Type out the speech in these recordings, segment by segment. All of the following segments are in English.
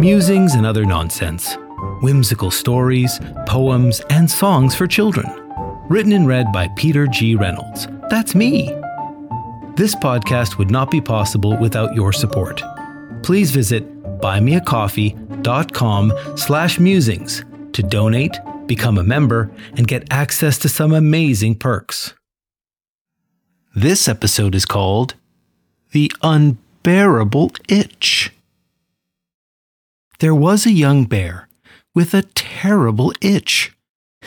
musings and other nonsense, whimsical stories, poems, and songs for children. Written and read by Peter G. Reynolds. That's me. This podcast would not be possible without your support. Please visit buymeacoffee.com slash musings to donate, become a member, and get access to some amazing perks. This episode is called The Unbearable Itch. There was a young bear with a terrible itch.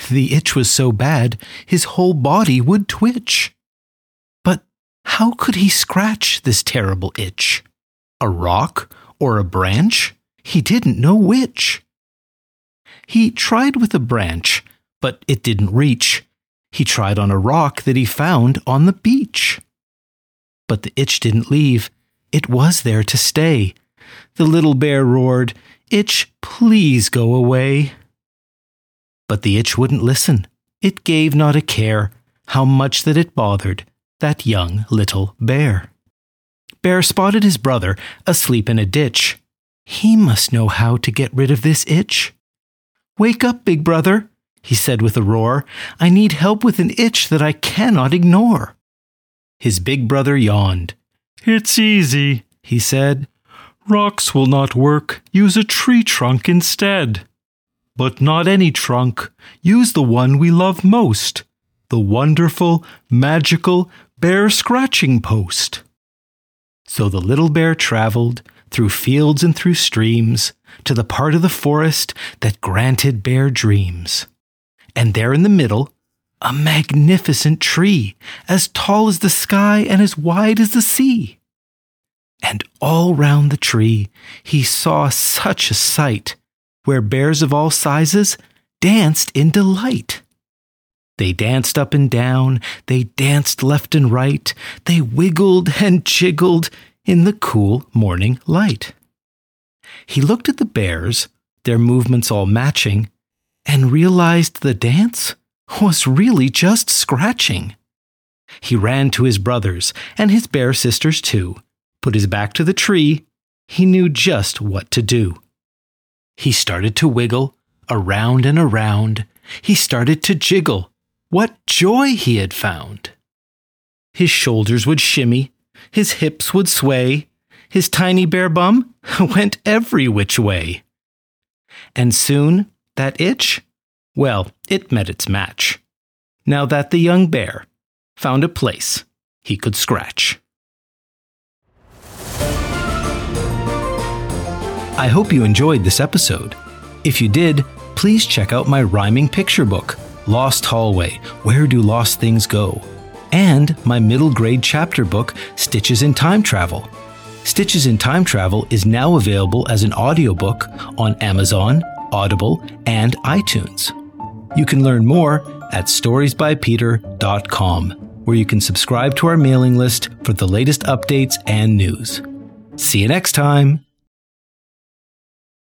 The itch was so bad his whole body would twitch. But how could he scratch this terrible itch? A rock or a branch? He didn't know which. He tried with a branch, but it didn't reach. He tried on a rock that he found on the beach. But the itch didn't leave. It was there to stay. The little bear roared, Itch, please go away. But the itch wouldn't listen. It gave not a care how much that it bothered that young little bear. Bear spotted his brother asleep in a ditch. He must know how to get rid of this itch. Wake up, big brother, he said with a roar. I need help with an itch that I cannot ignore. His big brother yawned. It's easy, he said. Rocks will not work. Use a tree trunk instead. But not any trunk. Use the one we love most the wonderful, magical bear scratching post. So the little bear traveled through fields and through streams to the part of the forest that granted bear dreams. And there in the middle, a magnificent tree, as tall as the sky and as wide as the sea. And all round the tree he saw such a sight, where bears of all sizes danced in delight. They danced up and down, they danced left and right, they wiggled and jiggled in the cool morning light. He looked at the bears, their movements all matching, and realized the dance was really just scratching. He ran to his brothers and his bear sisters too, put his back to the tree, he knew just what to do. He started to wiggle around and around. He started to jiggle. What joy he had found! His shoulders would shimmy, his hips would sway, his tiny bear bum went every which way. And soon that itch, well, it met its match. Now that the young bear found a place he could scratch. I hope you enjoyed this episode. If you did, please check out my rhyming picture book, Lost Hallway Where Do Lost Things Go? and my middle grade chapter book, Stitches in Time Travel. Stitches in Time Travel is now available as an audiobook on Amazon, Audible, and iTunes. You can learn more at storiesbypeter.com, where you can subscribe to our mailing list for the latest updates and news. See you next time!